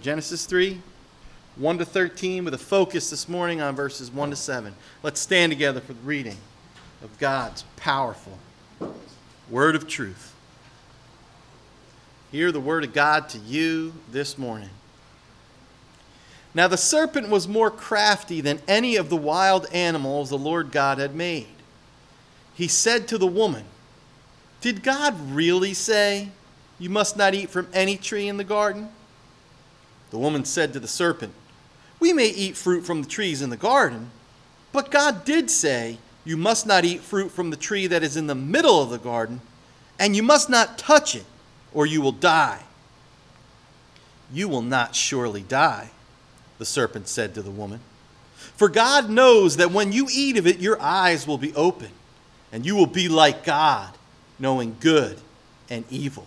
Genesis 3, 1 to 13, with a focus this morning on verses 1 to 7. Let's stand together for the reading of God's powerful word of truth. Hear the word of God to you this morning. Now the serpent was more crafty than any of the wild animals the Lord God had made. He said to the woman, Did God really say, You must not eat from any tree in the garden? The woman said to the serpent, We may eat fruit from the trees in the garden, but God did say, You must not eat fruit from the tree that is in the middle of the garden, and you must not touch it, or you will die. You will not surely die, the serpent said to the woman. For God knows that when you eat of it, your eyes will be open, and you will be like God, knowing good and evil.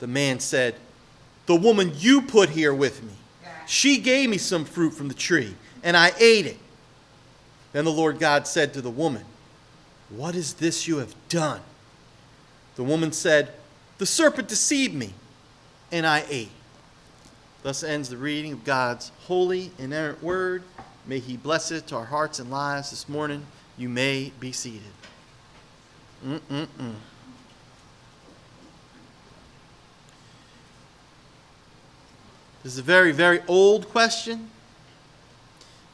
The man said, The woman you put here with me, she gave me some fruit from the tree, and I ate it. Then the Lord God said to the woman, What is this you have done? The woman said, The serpent deceived me, and I ate. Thus ends the reading of God's holy, inerrant word. May He bless it to our hearts and lives this morning. You may be seated. Mm-mm-mm. This is a very, very old question,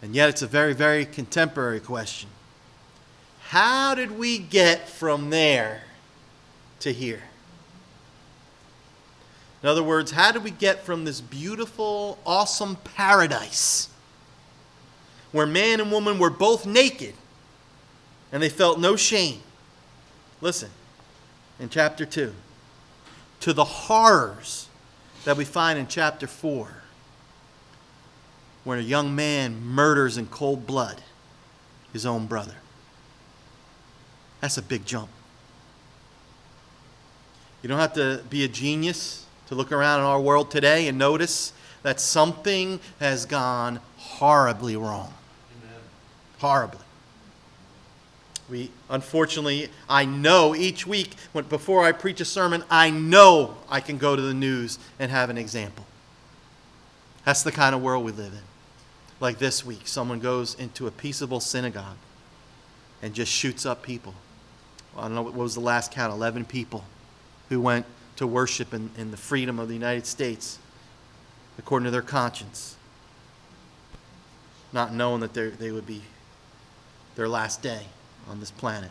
and yet it's a very, very contemporary question. How did we get from there to here? In other words, how did we get from this beautiful, awesome paradise where man and woman were both naked and they felt no shame? Listen, in chapter 2, to the horrors that we find in chapter 4, where a young man murders in cold blood his own brother. That's a big jump. You don't have to be a genius to look around in our world today and notice that something has gone horribly wrong. Amen. Horribly. We unfortunately, I know each week when, before I preach a sermon, I know I can go to the news and have an example. That's the kind of world we live in. Like this week, someone goes into a peaceable synagogue and just shoots up people. I don't know what was the last count 11 people who went to worship in, in the freedom of the United States according to their conscience, not knowing that they would be their last day on this planet.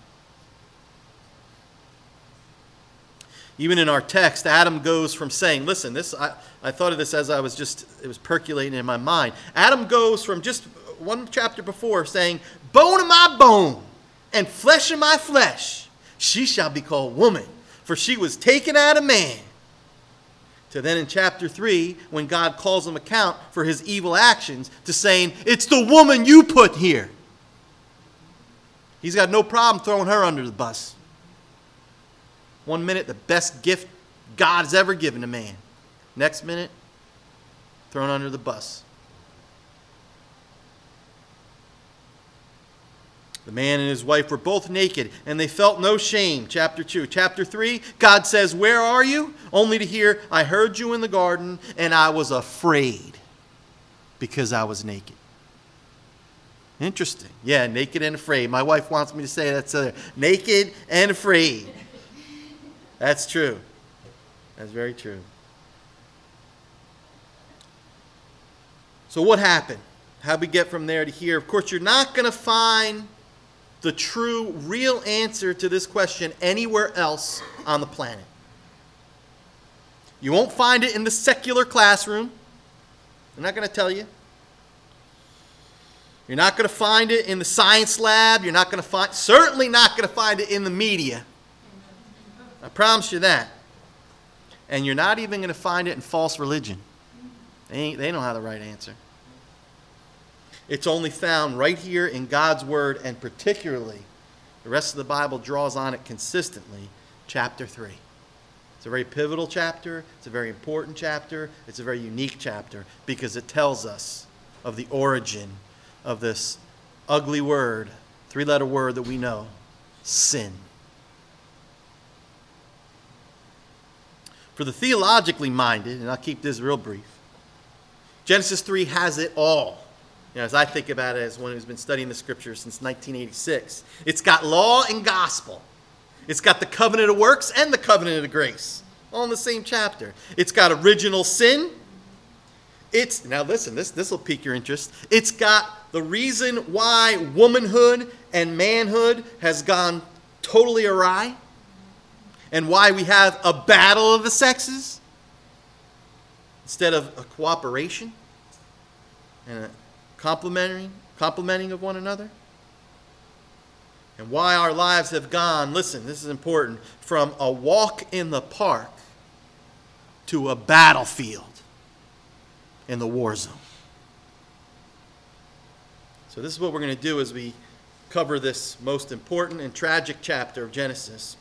Even in our text, Adam goes from saying, listen, this I, I thought of this as I was just it was percolating in my mind. Adam goes from just one chapter before saying, Bone of my bone and flesh of my flesh, she shall be called woman, for she was taken out of man. To then in chapter 3, when God calls him account for his evil actions, to saying, It's the woman you put here. He's got no problem throwing her under the bus. One minute, the best gift God has ever given a man. Next minute, thrown under the bus. The man and his wife were both naked, and they felt no shame. Chapter 2. Chapter 3, God says, Where are you? Only to hear, I heard you in the garden, and I was afraid because I was naked. Interesting. Yeah, naked and afraid. My wife wants me to say that's uh, naked and afraid. That's true. That's very true. So, what happened? How we get from there to here? Of course, you're not going to find the true, real answer to this question anywhere else on the planet. You won't find it in the secular classroom. I'm not going to tell you. You're not going to find it in the science lab. You're not going to find, certainly not going to find it in the media. I promise you that. And you're not even going to find it in false religion. They, ain't, they don't have the right answer. It's only found right here in God's Word, and particularly, the rest of the Bible draws on it consistently, chapter 3. It's a very pivotal chapter, it's a very important chapter, it's a very unique chapter because it tells us of the origin of this ugly word, three letter word that we know sin. For the theologically minded, and I'll keep this real brief, Genesis 3 has it all. You know, as I think about it as one who's been studying the scriptures since 1986, it's got law and gospel. It's got the covenant of works and the covenant of grace, all in the same chapter. It's got original sin. It's now listen, this this will pique your interest. It's got the reason why womanhood and manhood has gone totally awry and why we have a battle of the sexes instead of a cooperation and a complementing, complementing of one another. And why our lives have gone, listen, this is important, from a walk in the park to a battlefield in the war zone. So, this is what we're going to do as we cover this most important and tragic chapter of Genesis.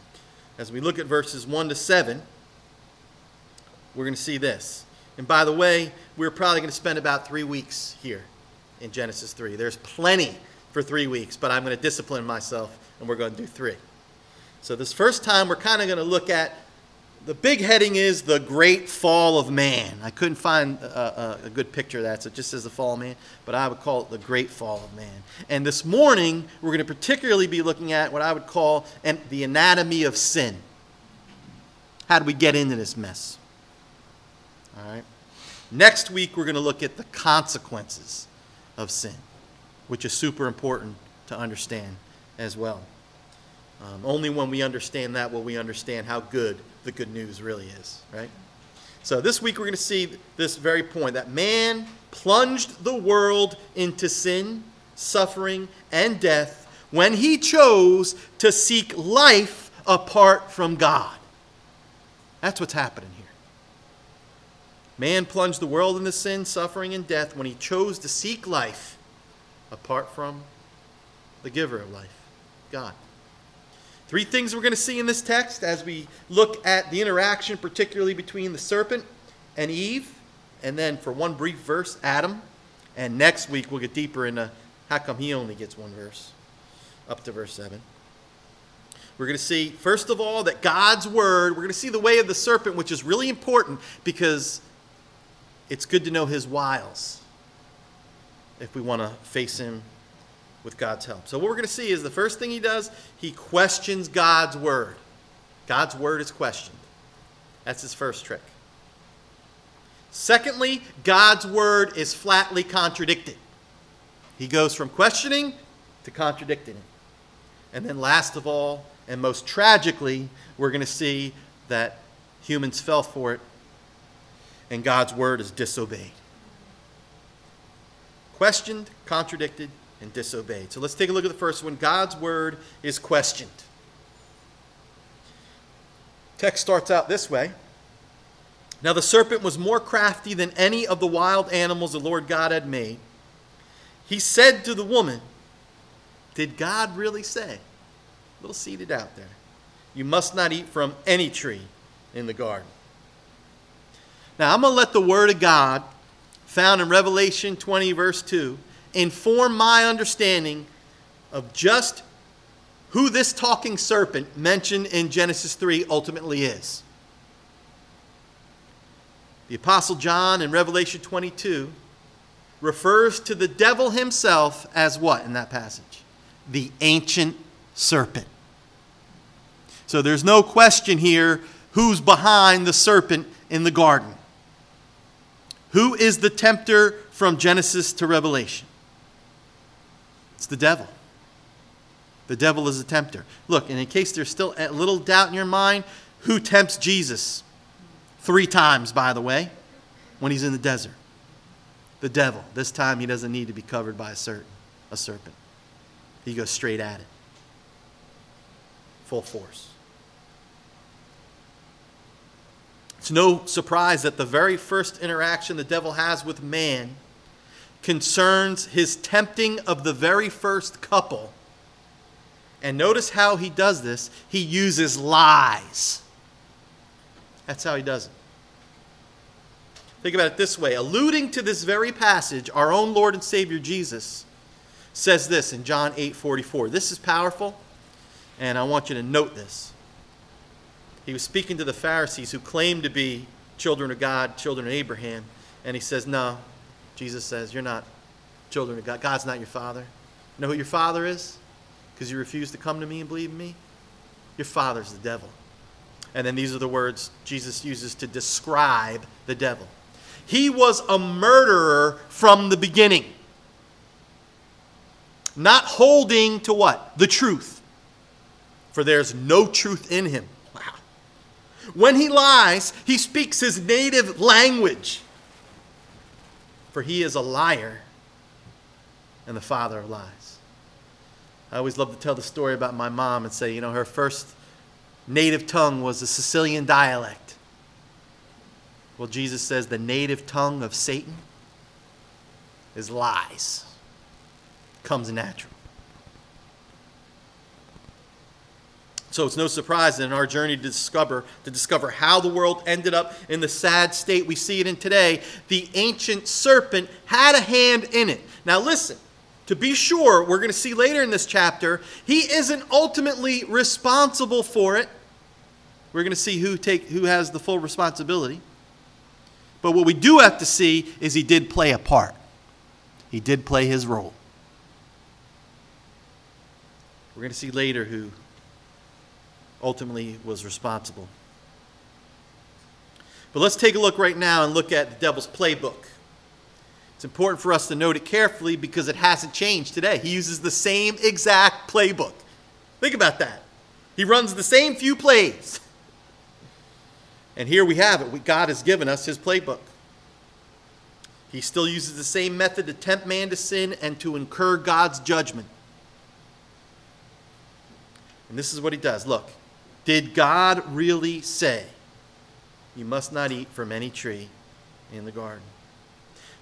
As we look at verses 1 to 7, we're going to see this. And by the way, we're probably going to spend about three weeks here in Genesis 3. There's plenty for three weeks, but I'm going to discipline myself and we're going to do three. So, this first time, we're kind of going to look at the big heading is the great fall of man. I couldn't find a, a, good picture of that, so it just says the fall of man, but I would call it the great fall of man. And this morning, we're going to particularly be looking at what I would call an, the anatomy of sin. How do we get into this mess? All right. Next week, we're going to look at the consequences of sin, which is super important to understand as well. Um, only when we understand that will we understand how good the good news really is, right? So this week we're going to see this very point that man plunged the world into sin, suffering, and death when he chose to seek life apart from God. That's what's happening here. Man plunged the world into sin, suffering, and death when he chose to seek life apart from the giver of life, God. Three things we're going to see in this text as we look at the interaction, particularly between the serpent and Eve, and then for one brief verse, Adam. And next week we'll get deeper into how come he only gets one verse, up to verse 7. We're going to see, first of all, that God's word, we're going to see the way of the serpent, which is really important because it's good to know his wiles if we want to face him with God's help. So, what we're going to see is the first thing he does, he questions God's word. God's word is questioned. That's his first trick. Secondly, God's word is flatly contradicted. He goes from questioning to contradicting it. And then, last of all, and most tragically, we're going to see that humans fell for it and God's word is disobeyed. Questioned, contradicted, and disobeyed. So let's take a look at the first one. God's word is questioned. Text starts out this way. Now the serpent was more crafty than any of the wild animals the Lord God had made. He said to the woman, Did God really say? A little seated out there. You must not eat from any tree in the garden. Now I'm going to let the word of God, found in Revelation 20, verse 2, inform my understanding of just who this talking serpent mentioned in Genesis 3 ultimately is. The Apostle John in Revelation 22 refers to the devil himself as what in that passage? The ancient serpent. So there's no question here who's behind the serpent in the garden. Who is the tempter from Genesis to Revelation? It's the devil. The devil is a tempter. Look, and in case there's still a little doubt in your mind, who tempts Jesus? Three times, by the way, when he's in the desert. The devil. This time he doesn't need to be covered by a, a serpent, he goes straight at it, full force. It's no surprise that the very first interaction the devil has with man concerns his tempting of the very first couple. And notice how he does this. He uses lies. That's how he does it. Think about it this way alluding to this very passage, our own Lord and Savior Jesus says this in John 8 44. This is powerful, and I want you to note this. He was speaking to the Pharisees who claimed to be children of God, children of Abraham, and he says, No. Jesus says, You're not children of God. God's not your father. You know who your father is? Because you refuse to come to me and believe in me? Your father's the devil. And then these are the words Jesus uses to describe the devil. He was a murderer from the beginning, not holding to what? The truth. For there's no truth in him. Wow. When he lies, he speaks his native language. For he is a liar and the father of lies. I always love to tell the story about my mom and say, you know, her first native tongue was the Sicilian dialect. Well, Jesus says the native tongue of Satan is lies, comes natural. So it's no surprise that in our journey to discover, to discover how the world ended up in the sad state we see it in today, the ancient serpent had a hand in it. Now listen, to be sure, we're going to see later in this chapter, he isn't ultimately responsible for it. We're going to see who, take, who has the full responsibility. But what we do have to see is he did play a part, he did play his role. We're going to see later who ultimately was responsible. But let's take a look right now and look at the devil's playbook. It's important for us to note it carefully because it hasn't changed today. He uses the same exact playbook. Think about that. He runs the same few plays. And here we have it. God has given us his playbook. He still uses the same method to tempt man to sin and to incur God's judgment. And this is what he does. Look, did God really say, You must not eat from any tree in the garden?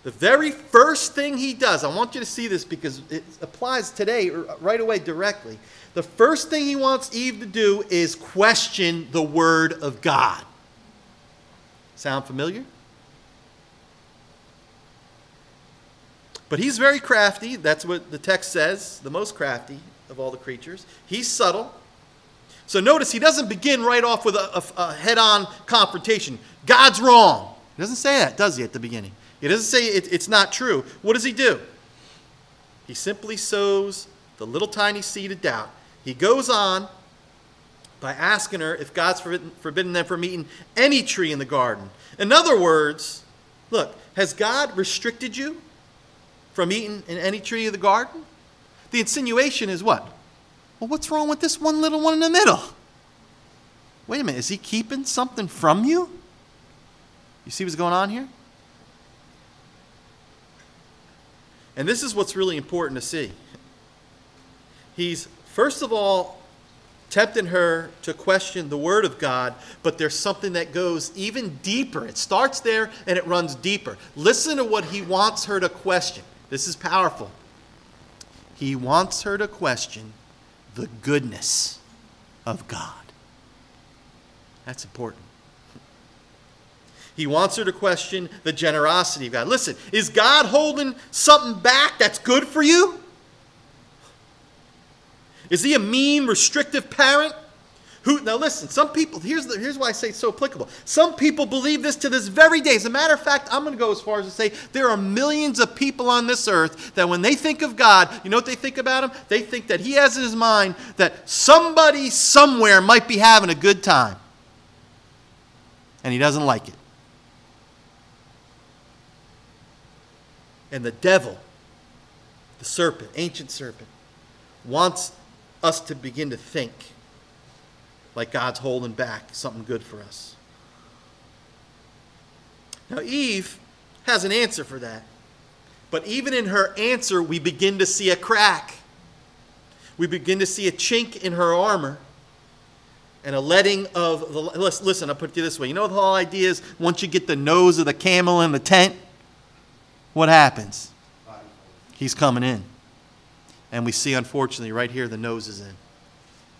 The very first thing he does, I want you to see this because it applies today right away directly. The first thing he wants Eve to do is question the word of God. Sound familiar? But he's very crafty. That's what the text says, the most crafty of all the creatures. He's subtle. So notice he doesn't begin right off with a, a, a head on confrontation. God's wrong. He doesn't say that, does he, at the beginning? He doesn't say it, it's not true. What does he do? He simply sows the little tiny seed of doubt. He goes on by asking her if God's forbidden, forbidden them from eating any tree in the garden. In other words, look, has God restricted you from eating in any tree of the garden? The insinuation is what? Well, what's wrong with this one little one in the middle? Wait a minute, is he keeping something from you? You see what's going on here? And this is what's really important to see. He's, first of all, tempting her to question the Word of God, but there's something that goes even deeper. It starts there and it runs deeper. Listen to what he wants her to question. This is powerful. He wants her to question the goodness of God. That's important. He wants her to question the generosity of God. Listen, is God holding something back that's good for you? Is he a mean, restrictive parent? Who, now listen, some people, here's, the, here's why I say it's so applicable. Some people believe this to this very day. As a matter of fact, I'm going to go as far as to say there are millions of people on this earth that when they think of God, you know what they think about him? They think that he has in his mind that somebody somewhere might be having a good time. And he doesn't like it. And the devil, the serpent, ancient serpent, wants us to begin to think like God's holding back something good for us. Now, Eve has an answer for that. But even in her answer, we begin to see a crack. We begin to see a chink in her armor and a letting of the. Listen, I'll put it this way. You know the whole idea is once you get the nose of the camel in the tent, what happens? He's coming in. And we see, unfortunately, right here, the nose is in.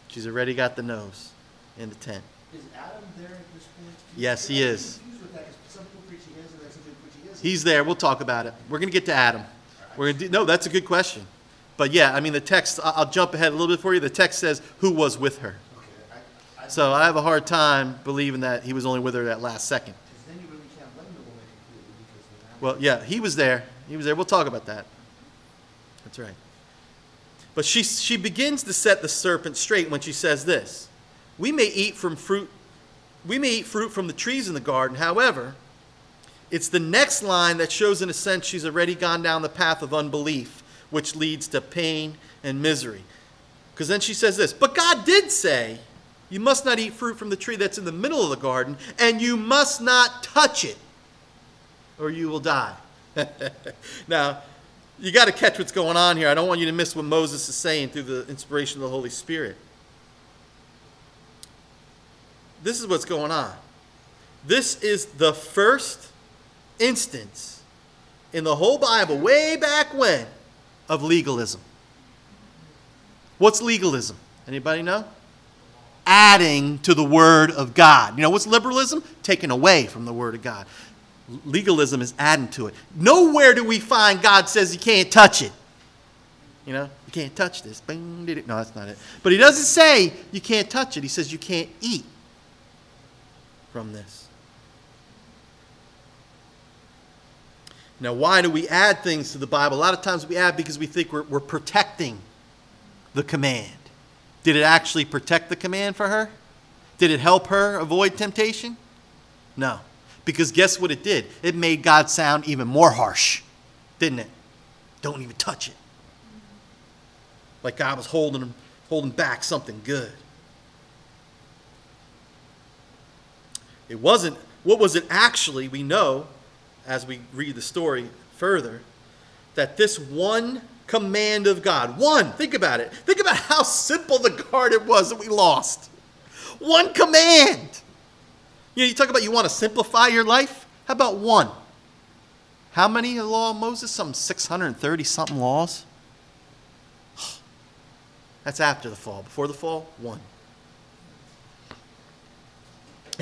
She's already got the nose in the tent. Is Adam there at this point? Yes, he is. confused with that 'cause some people preach he is, and then some people preach he isn't. He's there. We'll talk about it. We're going to get to Adam. We're going to do, no, that's a good question. But yeah, I mean, the text, I'll jump ahead a little bit for you. The text says, who was with her. Okay, I, I, So I have a hard time believing that he was only with her that last second. because then you really can't blame the woman completely because the Well, yeah, he was there. He was there. We'll talk about that. That's right. But she, she begins to set the serpent straight when she says this We may eat from fruit, we may eat fruit from the trees in the garden. However, it's the next line that shows, in a sense, she's already gone down the path of unbelief, which leads to pain and misery. Because then she says this But God did say, You must not eat fruit from the tree that's in the middle of the garden, and you must not touch it, or you will die. now, you got to catch what's going on here. I don't want you to miss what Moses is saying through the inspiration of the Holy Spirit. This is what's going on. This is the first instance in the whole Bible, way back when, of legalism. What's legalism? Anybody know? Adding to the Word of God. You know what's liberalism? Taking away from the Word of God. Legalism is adding to it. Nowhere do we find God says you can't touch it. You know, you can't touch this. Bing, did it. No, that's not it. But he doesn't say you can't touch it. He says you can't eat from this. Now, why do we add things to the Bible? A lot of times we add because we think we're, we're protecting the command. Did it actually protect the command for her? Did it help her avoid temptation? No. Because guess what it did? It made God sound even more harsh, didn't it? Don't even touch it. Like God was holding holding back something good. It wasn't, what was it actually? We know, as we read the story further, that this one command of God, one, think about it. Think about how simple the garden was that we lost. One command. You know, you talk about you want to simplify your life. How about one? How many law of Moses? Some 630 something laws. That's after the fall. Before the fall, one.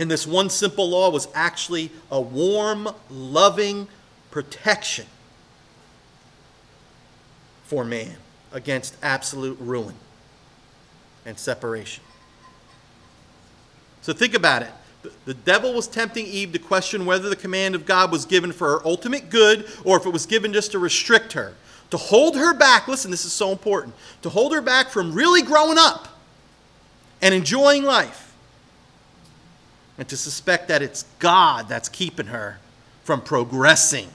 And this one simple law was actually a warm, loving protection for man against absolute ruin and separation. So think about it. The- devil was tempting Eve to question whether the command of God was given for her ultimate good or if it was given just to restrict her, to hold her back. Listen, this is so important. To hold her back from really growing up and enjoying life. And to suspect that it's God that's keeping her from progressing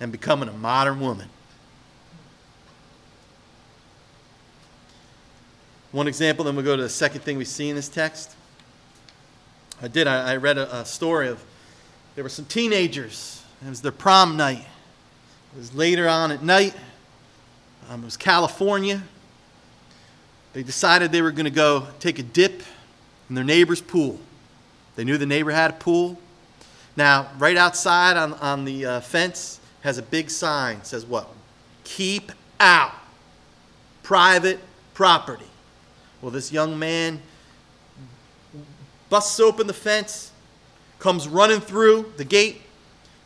and becoming a modern woman. One example, then we'll go to the second thing we see in this text. I did. I, I read a, a story of there were some teenagers. It was their prom night. It was later on at night. Um, it was California. They decided they were going to go take a dip in their neighbor's pool. They knew the neighbor had a pool. Now, right outside on, on the uh, fence has a big sign. says what? Keep out. Private property. Well, this young man busts open the fence, comes running through the gate,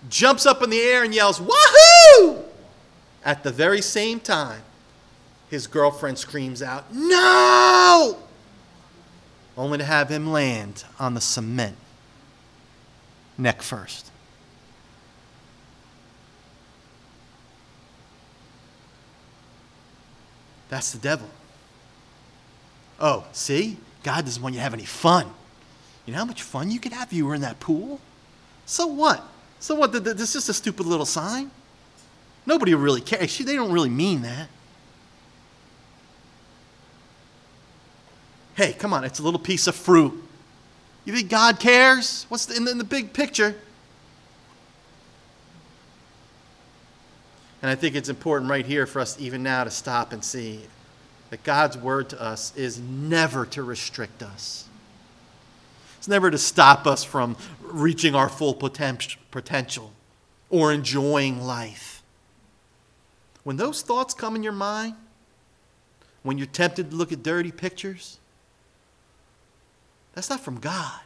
jumps up in the air and yells, Wahoo! At the very same time, his girlfriend screams out, No! Only to have him land on the cement, neck first. That's the devil. Oh, see? God doesn't want you to have any fun. You know how much fun you could have if you were in that pool? So what? So what? Th- th- This is just a stupid little sign. Nobody really cares. They don't really mean that. Hey, come on, it's a little piece of fruit. You think God cares? What's the, in, the, in the big picture? And I think it's important right here for us, even now, to stop and see that God's word to us is never to restrict us. It's never to stop us from reaching our full potential or enjoying life. When those thoughts come in your mind, when you're tempted to look at dirty pictures, that's not from God.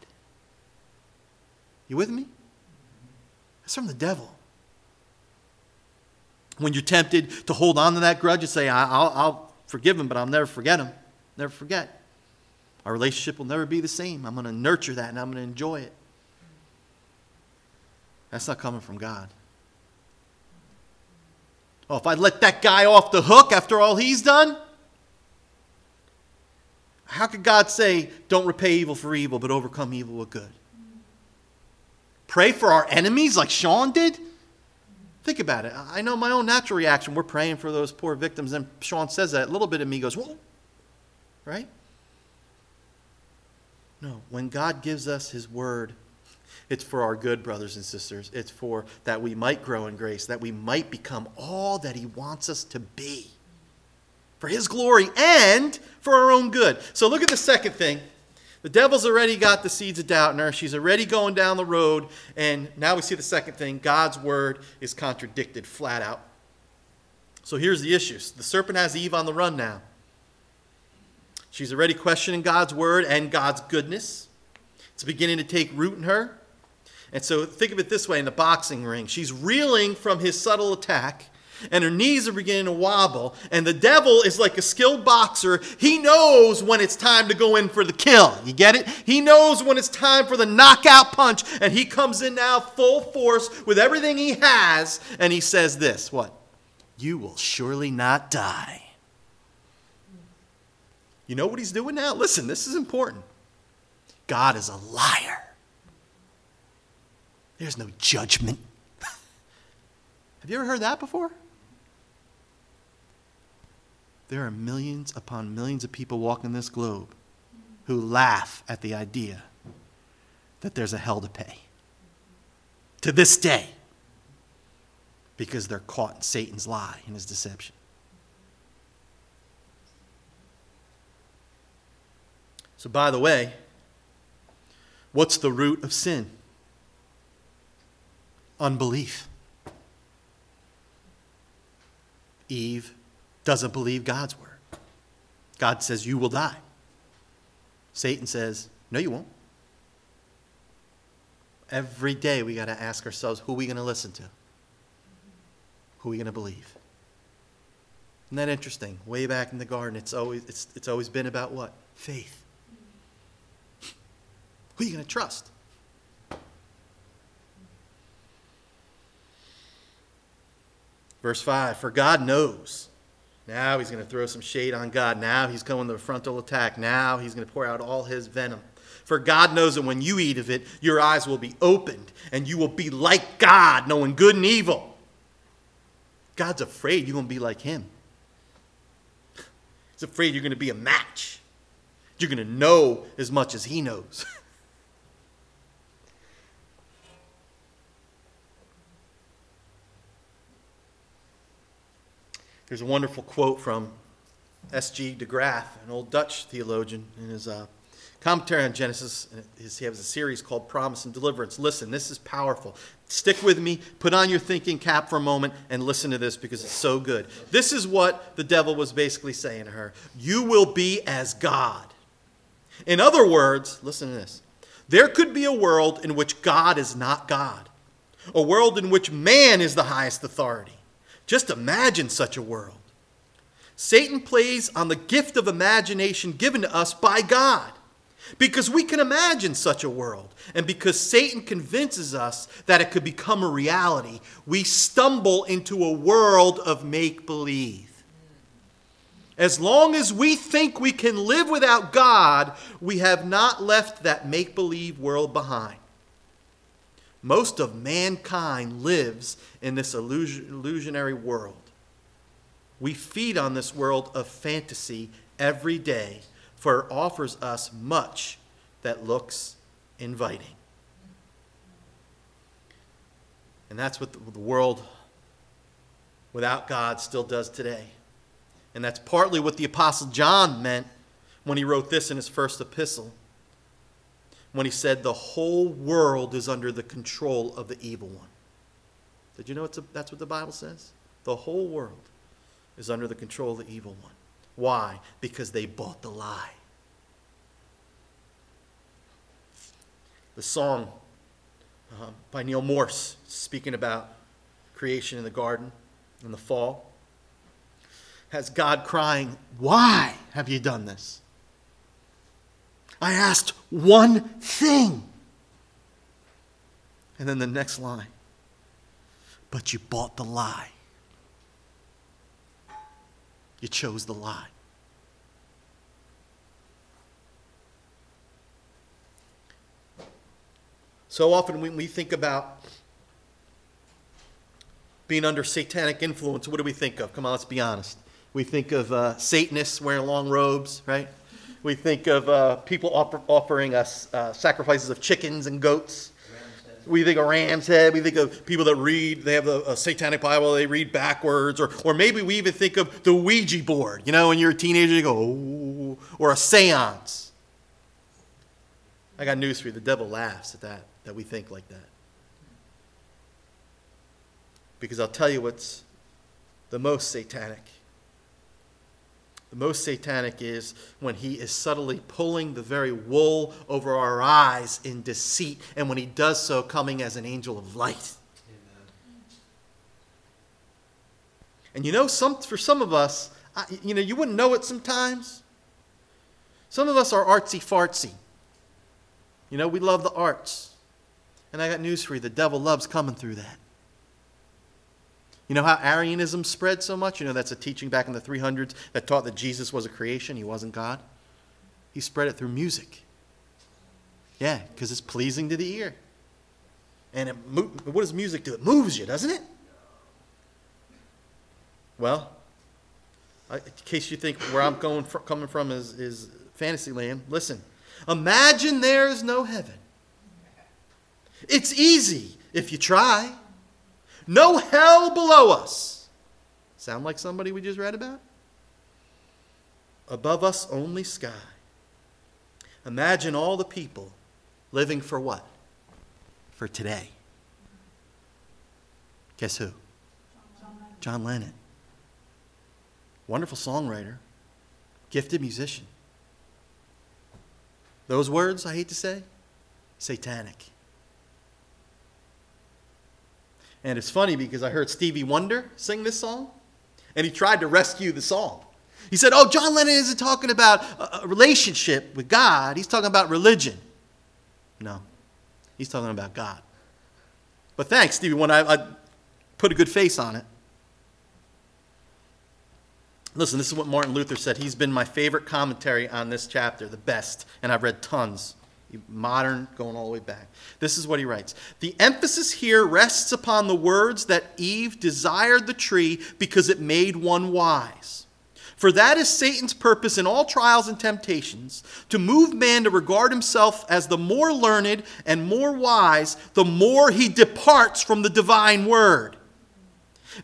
You with me? That's from the devil. When you're tempted to hold on to that grudge and say, I'll, I'll forgive him, but I'll never forget him, never forget. Our relationship will never be the same. I'm going to nurture that and I'm going to enjoy it. That's not coming from God. Oh, if I let that guy off the hook after all he's done, how could God say, don't repay evil for evil, but overcome evil with good? Pray for our enemies like Sean did? Think about it. I know my own natural reaction. We're praying for those poor victims, and Sean says that. A little bit of me goes, whoa, right? No, when God gives us His word, it's for our good, brothers and sisters. It's for that we might grow in grace, that we might become all that He wants us to be for His glory and for our own good. So look at the second thing. The devil's already got the seeds of doubt in her. She's already going down the road. And now we see the second thing God's word is contradicted flat out. So here's the issues the serpent has Eve on the run now. She's already questioning God's word and God's goodness. It's beginning to take root in her. And so think of it this way in the boxing ring. She's reeling from his subtle attack and her knees are beginning to wobble. And the devil is like a skilled boxer. He knows when it's time to go in for the kill. You get it? He knows when it's time for the knockout punch. And he comes in now full force with everything he has. And he says this What? You will surely not die. You know what he's doing now? Listen, this is important. God is a liar. There's no judgment. Have you ever heard that before? There are millions upon millions of people walking this globe who laugh at the idea that there's a hell to pay. To this day. Because they're caught in Satan's lie and his deception. So, by the way, what's the root of sin? Unbelief. Eve doesn't believe God's word. God says, You will die. Satan says, No, you won't. Every day we got to ask ourselves, Who are we going to listen to? Who are we going to believe? Isn't that interesting? Way back in the garden, it's always, it's, it's always been about what? Faith. Who are you going to trust? Verse 5 For God knows now he's going to throw some shade on God. Now he's going to the frontal attack. Now he's going to pour out all his venom. For God knows that when you eat of it, your eyes will be opened and you will be like God, knowing good and evil. God's afraid you're going to be like him. He's afraid you're going to be a match. You're going to know as much as he knows. There's a wonderful quote from S.G. de Graaf, an old Dutch theologian, in his uh, commentary on Genesis. He has a series called Promise and Deliverance. Listen, this is powerful. Stick with me, put on your thinking cap for a moment, and listen to this because it's so good. This is what the devil was basically saying to her You will be as God. In other words, listen to this there could be a world in which God is not God, a world in which man is the highest authority just imagine such a world. Satan plays on the gift of imagination given to us by God because we can imagine such a world. And because Satan convinces us that it could become a reality, we stumble into a world of make believe. As long as we think we can live without God, we have not left that make believe world behind. Most of mankind lives in this illusionary world. We feed on this world of fantasy every day, for it offers us much that looks inviting. And that's what the world without God still does today. And that's partly what the Apostle John meant when he wrote this in his first epistle. When he said, The whole world is under the control of the evil one. Did you know a, that's what the Bible says? The whole world is under the control of the evil one. Why? Because they bought the lie. The song uh, by Neal Morse, speaking about creation in the garden in the fall, has God crying, Why have you done this? I asked one thing. And then the next line, But you bought the lie. You chose the lie. So often when we think about being under satanic influence, what do we think of? Come on, let's be honest. We think of uh, Satanists wearing long robes, right? We think of uh, people offer, offering us uh, sacrifices of chickens and goats. We think of ram's head. We think of people that read, they have a, a, satanic Bible, they read backwards. Or, or maybe we even think of the Ouija board. You know, when you're a teenager, you go, oh, or a seance. I got news for you the devil laughs at that, that we think like that. Because I'll tell you what's the most satanic. The most satanic is when he is subtly pulling the very wool over our eyes in deceit, and when he does so, coming as an angel of light. Amen. And you know, some, for some of us, I, you know, you wouldn't know it sometimes. Some of us are artsy fartsy. You know, we love the arts. And I got news for you the devil loves coming through that. You know how Arianism spread so much? You know, that's a teaching back in the 300s that taught that Jesus was a creation, he wasn't God. He spread it through music. Yeah, because it's pleasing to the ear. And it, what does music do? It moves you, doesn't it? Well, in case you think where I'm going coming from is, is fantasy land, listen. Imagine there is no heaven. It's easy if you try. No hell below us. Sound like somebody we just read about? Above us, only sky. Imagine all the people living for what? For today. Guess who? John Lennon. John Lennon. Wonderful songwriter, gifted musician. Those words, I hate to say, satanic. And it's funny because I heard Stevie Wonder sing this song, and he tried to rescue the song. He said, Oh, John Lennon isn't talking about a relationship with God, he's talking about religion. No, he's talking about God. But thanks, Stevie Wonder. I, I put a good face on it. Listen, this is what Martin Luther said. He's been my favorite commentary on this chapter, the best, and I've read tons modern, going all the way back. This is what he writes The emphasis here rests upon the words that Eve desired the tree because it made one wise. For that is Satan's purpose in all trials and temptations, to move man to regard himself as the more learned and more wise, the more he departs from the divine word.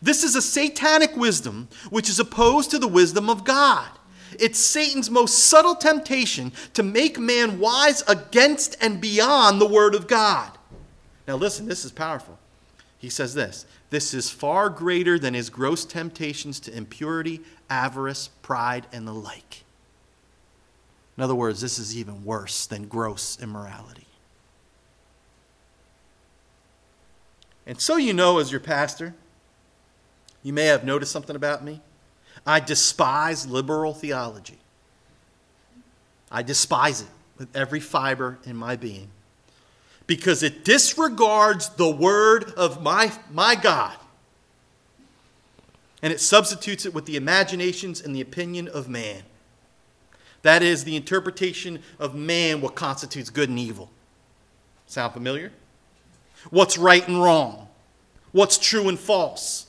This is a satanic wisdom which is opposed to the wisdom of God. It's Satan's most subtle temptation to make man wise against and beyond the Word of God. Now, listen, this is powerful. He says this this is far greater than his gross temptations to impurity, avarice, pride, and the like. In other words, this is even worse than gross immorality. And so you know, as your pastor, you may have noticed something about me. I despise liberal theology. I despise it with every fiber in my being because it disregards the word of my, my God and it substitutes it with the imaginations and the opinion of man. That is the interpretation of man what constitutes good and evil. Sound familiar? what's right and wrong, what's true and false.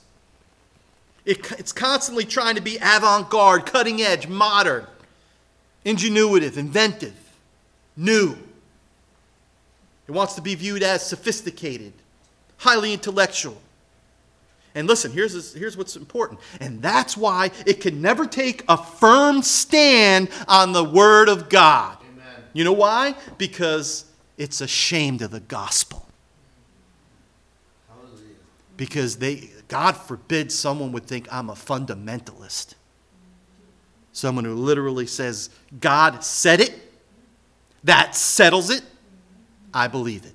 It, it's constantly trying to be avant garde, cutting edge, modern, ingenuitive, inventive, new. It wants to be viewed as sophisticated, highly intellectual. And listen, here's, here's what's important. And that's why it can never take a firm stand on the Word of God. Amen. You know why? Because it's ashamed of the gospel. Because they, God forbid someone would think I'm a fundamentalist. Someone who literally says, God said it, that settles it, I believe it.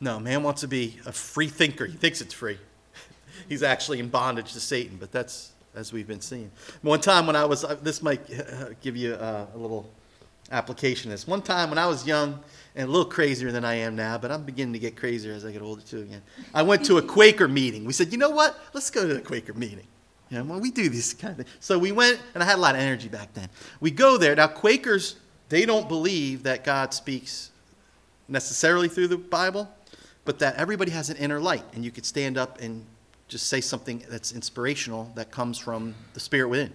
No, man wants to be a free thinker. He thinks it's free. He's actually in bondage to Satan, but that's as we've been seeing. One time when I was, uh, this might uh, give you uh, a little application. This one time when I was young and a little crazier than I am now, but I'm beginning to get crazier as I get older too again. I went to a Quaker meeting. We said, you know what? Let's go to the Quaker meeting. You know, well, we do these kind of things. So we went, and I had a lot of energy back then. We go there. Now, Quakers, they don't believe that God speaks necessarily through the Bible, but that everybody has an inner light, and you could stand up and just say something that's inspirational that comes from the Spirit within.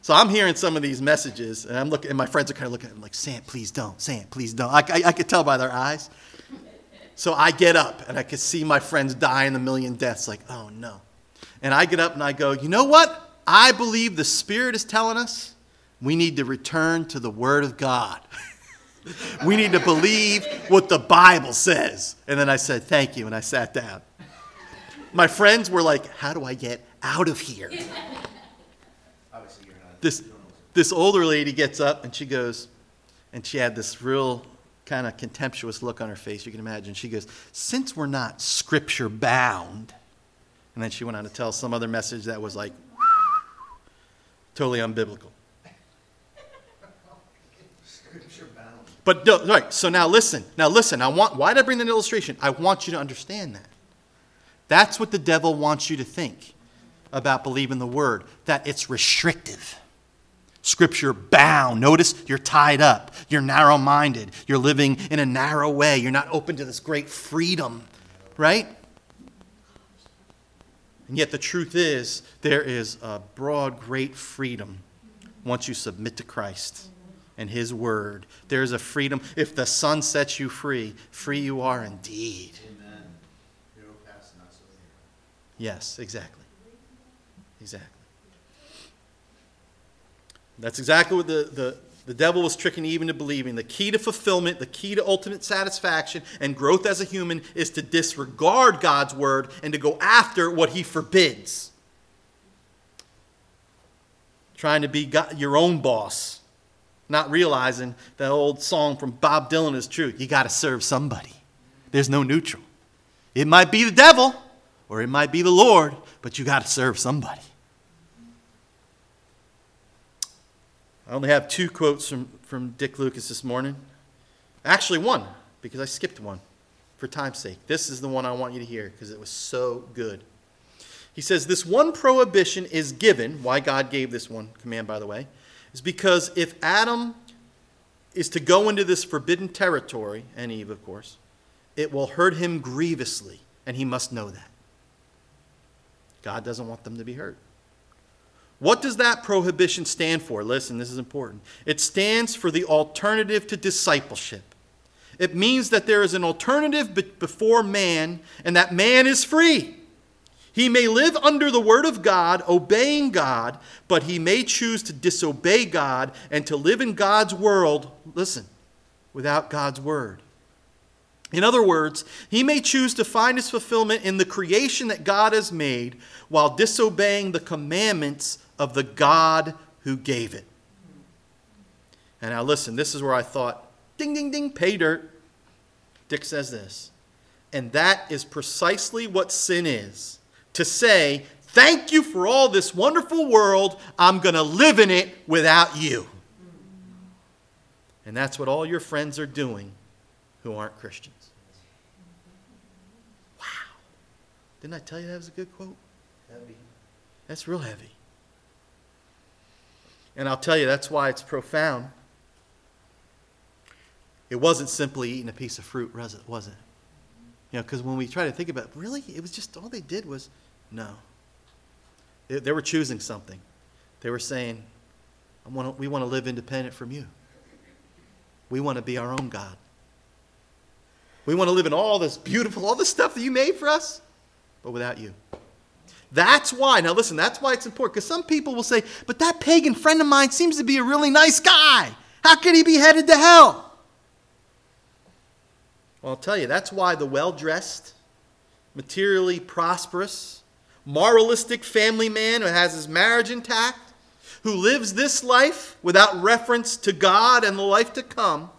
So I'm hearing some of these messages, and I'm looking, and my friends are kind of looking at me like, "Sam, please don't. Sam, please don't." I, I, I could tell by their eyes. So I get up, and I could see my friends dying a million deaths. Like, oh no! And I get up and I go, "You know what? I believe the Spirit is telling us we need to return to the Word of God." we need to believe what the Bible says. And then I said, Thank you. And I sat down. My friends were like, How do I get out of here? Obviously, you're not. This, you don't know what's- this older lady gets up and she goes, and she had this real kind of contemptuous look on her face, you can imagine. She goes, Since we're not scripture bound, and then she went on to tell some other message that was like totally unbiblical. Scripture bound. But no, right. So now listen. Now listen. I want. Why did I bring that illustration? I want you to understand that. That's what the devil wants you to think about believing the word. That it's restrictive. Scripture bound. Notice you're tied up. You're narrow minded. You're living in a narrow way. You're not open to this great freedom, right? And yet the truth is, there is a broad, great freedom once you submit to Christ and His Word. There's a freedom. If the Son sets you free, free you are indeed. Amen. Narrow paths, not so narrow. Yes, exactly. Exactly. That's exactly what the, the, the devil was tricking Eve into believing. The key to fulfillment, the key to ultimate satisfaction and growth as a human is to disregard God's word and to go after what he forbids. Trying to be God, your own boss, not realizing that old song from Bob Dylan is true. You got to serve somebody. There's no neutral. It might be the devil or it might be the Lord, but you got to serve somebody. I only have two quotes from, from Dick Lucas this morning. Actually, one, because I skipped one for time's sake. This is the one I want you to hear because it was so good. He says, This one prohibition is given, why God gave this one command, by the way, is because if Adam is to go into this forbidden territory, and Eve, of course, it will hurt him grievously, and he must know that. God doesn't want them to be hurt. What does that prohibition stand for? Listen, this is important. It stands for the alternative to discipleship. It means that there is an alternative be- before man, and that man is free. He may live under the word of God, obeying God, but he may choose to disobey God and to live in God's world, listen, without God's word. In other words, he may choose to find his fulfillment in the creation that God has made while disobeying the commandments of the God who gave it. And now listen, this is where I thought, ding, ding, ding, pay dirt. Dick says this. And that is precisely what sin is to say, Thank you for all this wonderful world. I'm going to live in it without you. And that's what all your friends are doing who aren't Christians. Wow. Didn't I tell you that was a good quote? Heavy. That's real heavy. And I'll tell you, that's why it's profound. It wasn't simply eating a piece of fruit, was it? Was it? You know, because when we try to think about it, really, it was just all they did was no. They, they were choosing something. They were saying, I wanna, we want to live independent from you. We want to be our own God. We want to live in all this beautiful, all this stuff that you made for us, but without you. That's why, now listen, that's why it's important. Because some people will say, but that pagan friend of mine seems to be a really nice guy. How could he be headed to hell? Well, I'll tell you, that's why the well dressed, materially prosperous, moralistic family man who has his marriage intact, who lives this life without reference to God and the life to come,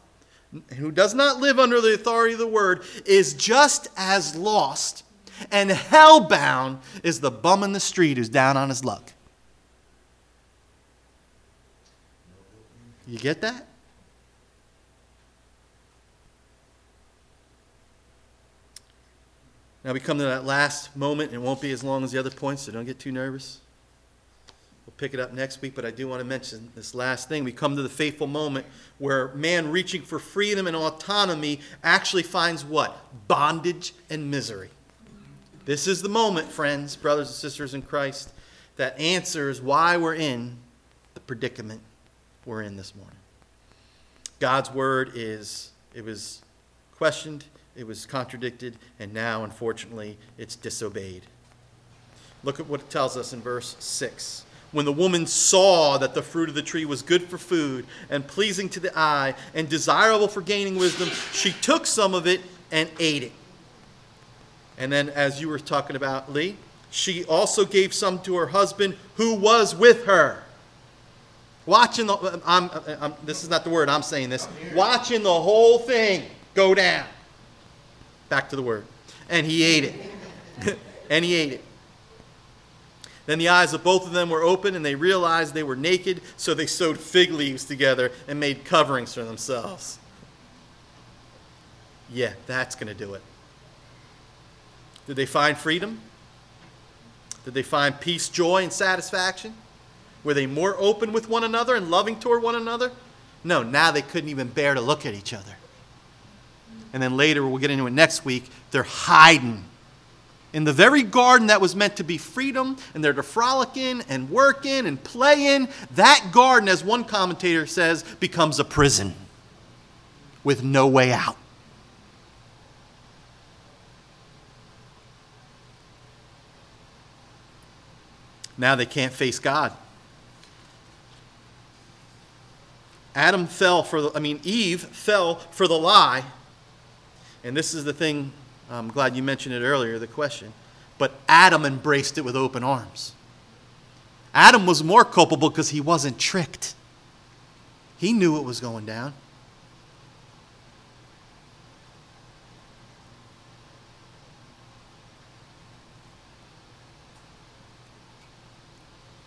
who does not live under the authority of the word, is just as lost and hellbound is the bum in the street who's down on his luck. You get that? Now we come to that last moment, it won't be as long as the other points, so don't get too nervous. We'll pick it up next week, but I do want to mention this last thing. We come to the fateful moment where man reaching for freedom and autonomy actually finds what? Bondage and misery. This is the moment, friends, brothers and sisters in Christ, that answers why we're in the predicament we're in this morning. God's word is, it was questioned, it was contradicted, and now, unfortunately, it's disobeyed. Look at what it tells us in verse 6. When the woman saw that the fruit of the tree was good for food and pleasing to the eye and desirable for gaining wisdom, she took some of it and ate it. And then, as you were talking about, Lee, she also gave some to her husband who was with her. Watching the, I'm, I'm, this is not the word, I'm saying this. Watching the whole thing go down. Back to the word. And he ate it. and he ate it. Then the eyes of both of them were open, and they realized they were naked, so they sewed fig leaves together and made coverings for themselves. Yeah, that's going to do it. Did they find freedom? Did they find peace, joy, and satisfaction? Were they more open with one another and loving toward one another? No, now they couldn't even bear to look at each other. And then later, we'll get into it next week, they're hiding in the very garden that was meant to be freedom and they're to frolic in and work in and play in. That garden, as one commentator says, becomes a prison with no way out. Now they can't face God. Adam fell for the, I mean, Eve fell for the lie. And this is the thing, I'm glad you mentioned it earlier, the question. But Adam embraced it with open arms. Adam was more culpable because he wasn't tricked, he knew it was going down.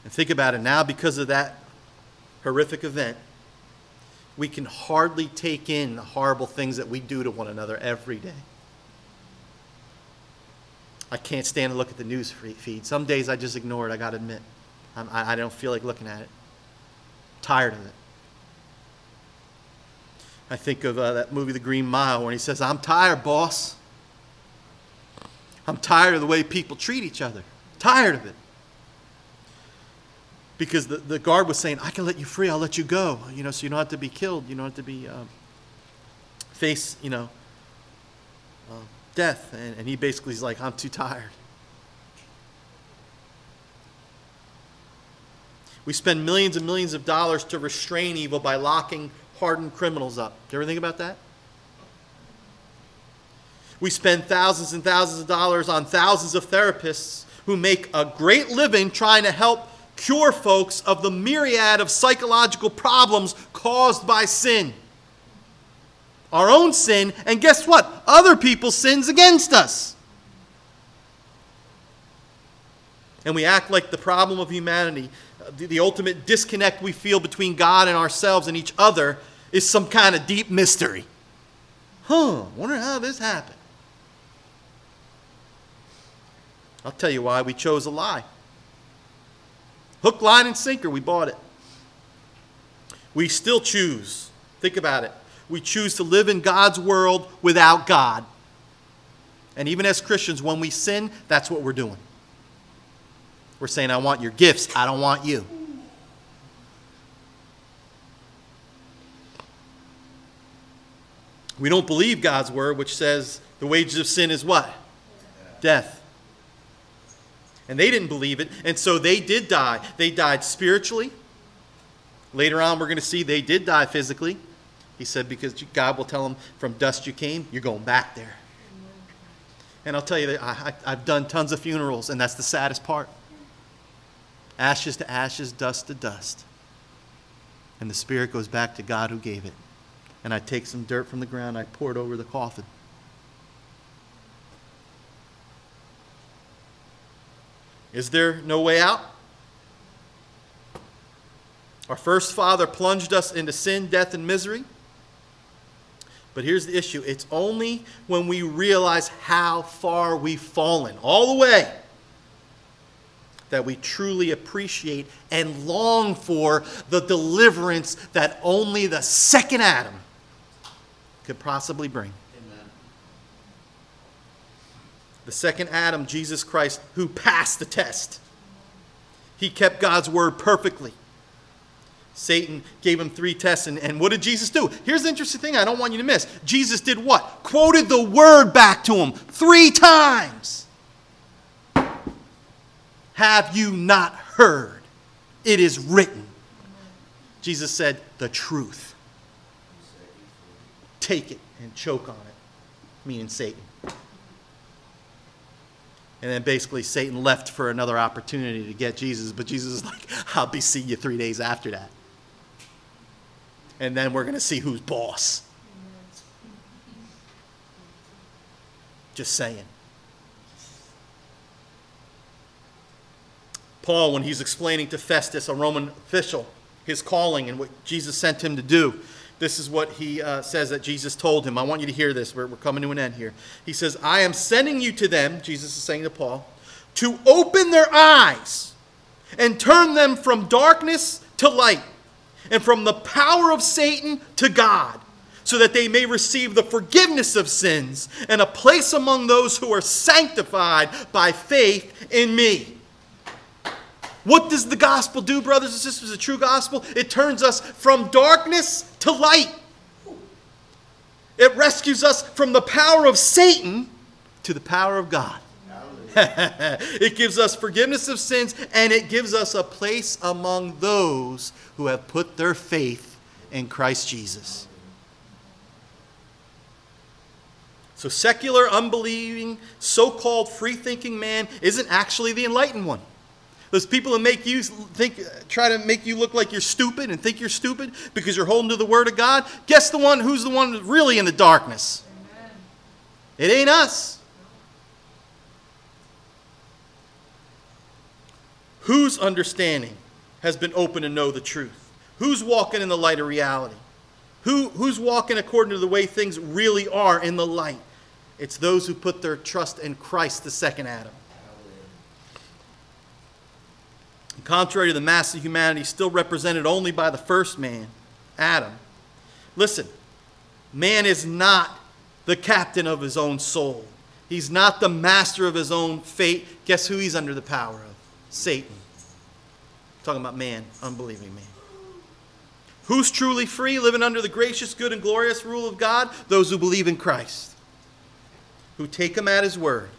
And think about it now, because of that horrific event, we can hardly take in the horrible things that we do to one another every day. I can't stand to look at the news feed. Some days I just ignore it, I got to admit. I'm, I, I don't feel like looking at it. I'm tired of it. I think of uh, that movie, The Green Mile, when he says, I'm tired, boss. I'm tired of the way people treat each other. Tired of it because the, the guard was saying, I can let you free, I'll let you go, you know, so you don't have to be killed, you don't have to be, um, face, you know, uh, death. And, and he basically is like, I'm too tired. We spend millions and millions of dollars to restrain evil by locking hardened criminals up. Do you ever think about that? We spend thousands and thousands of dollars on thousands of therapists who make a great living trying to help cure folks of the myriad of psychological problems caused by sin. Our own sin, and guess what? Other people's sins against us. And we act like the problem of humanity, uh, the, the ultimate disconnect we feel between God and ourselves and each other, is some kind of deep mystery. Huh, wonder how this happened. I'll tell you why we chose a lie. Hook, line, and sinker, we bought it. we still choose. Think about it. We choose to live in God's world without God. And even as Christians, when we sin, that's what we're doing. We're saying, I want your gifts, I don't want you. We don't believe God's word, which says the wages of sin is what? Death. And they didn't believe it, and so they did die. They died spiritually. Later on, we're going to see they did die physically. He said, because God will tell them, from dust you came, you're going back there. And I'll tell you that I, I've done tons of funerals, and that's the saddest part ashes to ashes, dust to dust. And the spirit goes back to God who gave it. And I take some dirt from the ground, I pour it over the coffin. Is there no way out? Our first father plunged us into sin, death, and misery. But here's the issue it's only when we realize how far we've fallen, all the way, that we truly appreciate and long for the deliverance that only the second Adam could possibly bring. Amen. The second Adam, Jesus Christ, who passed the test. He kept God's word perfectly. Satan gave him three tests, and, and what did Jesus do? Here's the interesting thing I don't want you to miss. Jesus did what? Quoted the word back to him three times. Have you not heard? It is written. Jesus said, the truth. Take it and choke on it, meaning Satan. And then basically Satan left for another opportunity to get Jesus, but Jesus is like, I'll be seeing you three days after that. And then we're going to see who's boss. Just saying. Paul, when he's explaining to Festus, a Roman official, his calling and what Jesus sent him to do, this is what he uh, says that Jesus told him. I want you to hear this. We're, we're coming to an end here. He says, I am sending you to them, Jesus is saying to Paul, to open their eyes and turn them from darkness to light and from the power of Satan to God, so that they may receive the forgiveness of sins and a place among those who are sanctified by faith in me. What does the gospel do, brothers and sisters? The true gospel? It turns us from darkness to light. It rescues us from the power of Satan to the power of God. it gives us forgiveness of sins and it gives us a place among those who have put their faith in Christ Jesus. So, secular, unbelieving, so called free thinking man isn't actually the enlightened one. Those people who make you think, try to make you look like you're stupid and think you're stupid because you're holding to the Word of God, guess the one who's the one really in the darkness? Amen. It ain't us. Whose understanding has been open to know the truth? Who's walking in the light of reality? Who, who's walking according to the way things really are in the light? It's those who put their trust in Christ, the second Adam. Contrary to the mass of humanity, still represented only by the first man, Adam. Listen, man is not the captain of his own soul. He's not the master of his own fate. Guess who he's under the power of? Satan. Talking about man, unbelieving man. Who's truly free, living under the gracious, good, and glorious rule of God? Those who believe in Christ, who take him at his word,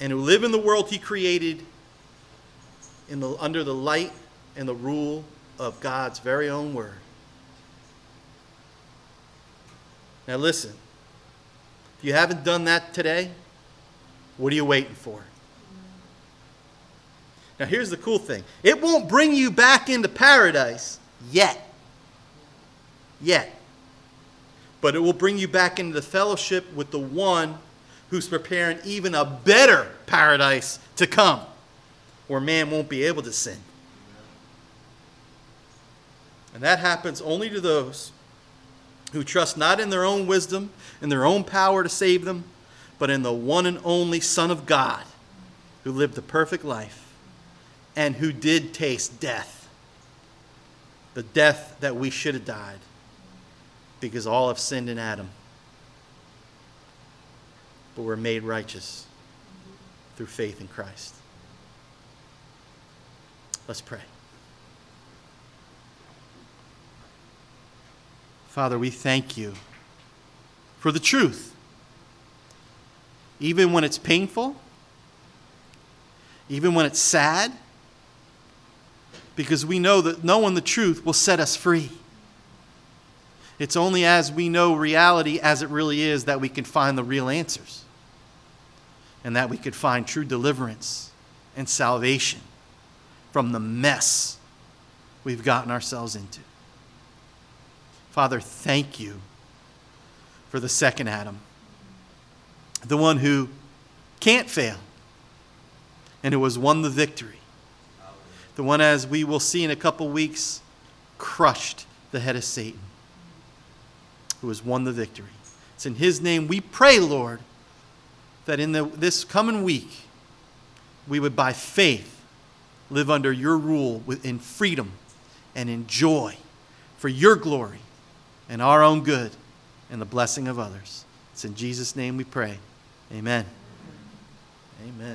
and who live in the world he created in the, under the light and the rule of God's very own word. Now, listen. If you haven't done that today, what are you waiting for? Now, here's the cool thing it won't bring you back into paradise yet. Yet. But it will bring you back into the fellowship with the one who's preparing even a better paradise to come, where man won't be able to sin. And that happens only to those who trust not in their own wisdom and their own power to save them, but in the one and only Son of God who lived the perfect life and who did taste death the death that we should have died because all have sinned in Adam. But we're made righteous through faith in Christ. Let's pray. Father, we thank you for the truth. Even when it's painful, even when it's sad, because we know that knowing the truth will set us free. It's only as we know reality as it really is that we can find the real answers and that we could find true deliverance and salvation from the mess we've gotten ourselves into. Father, thank you for the second Adam, the one who can't fail and who has won the victory. The one, as we will see in a couple weeks, crushed the head of Satan, who has won the victory. It's in his name we pray, Lord, that in the, this coming week, we would by faith live under your rule in freedom and in joy for your glory and our own good and the blessing of others. It's in Jesus' name we pray. Amen. Amen.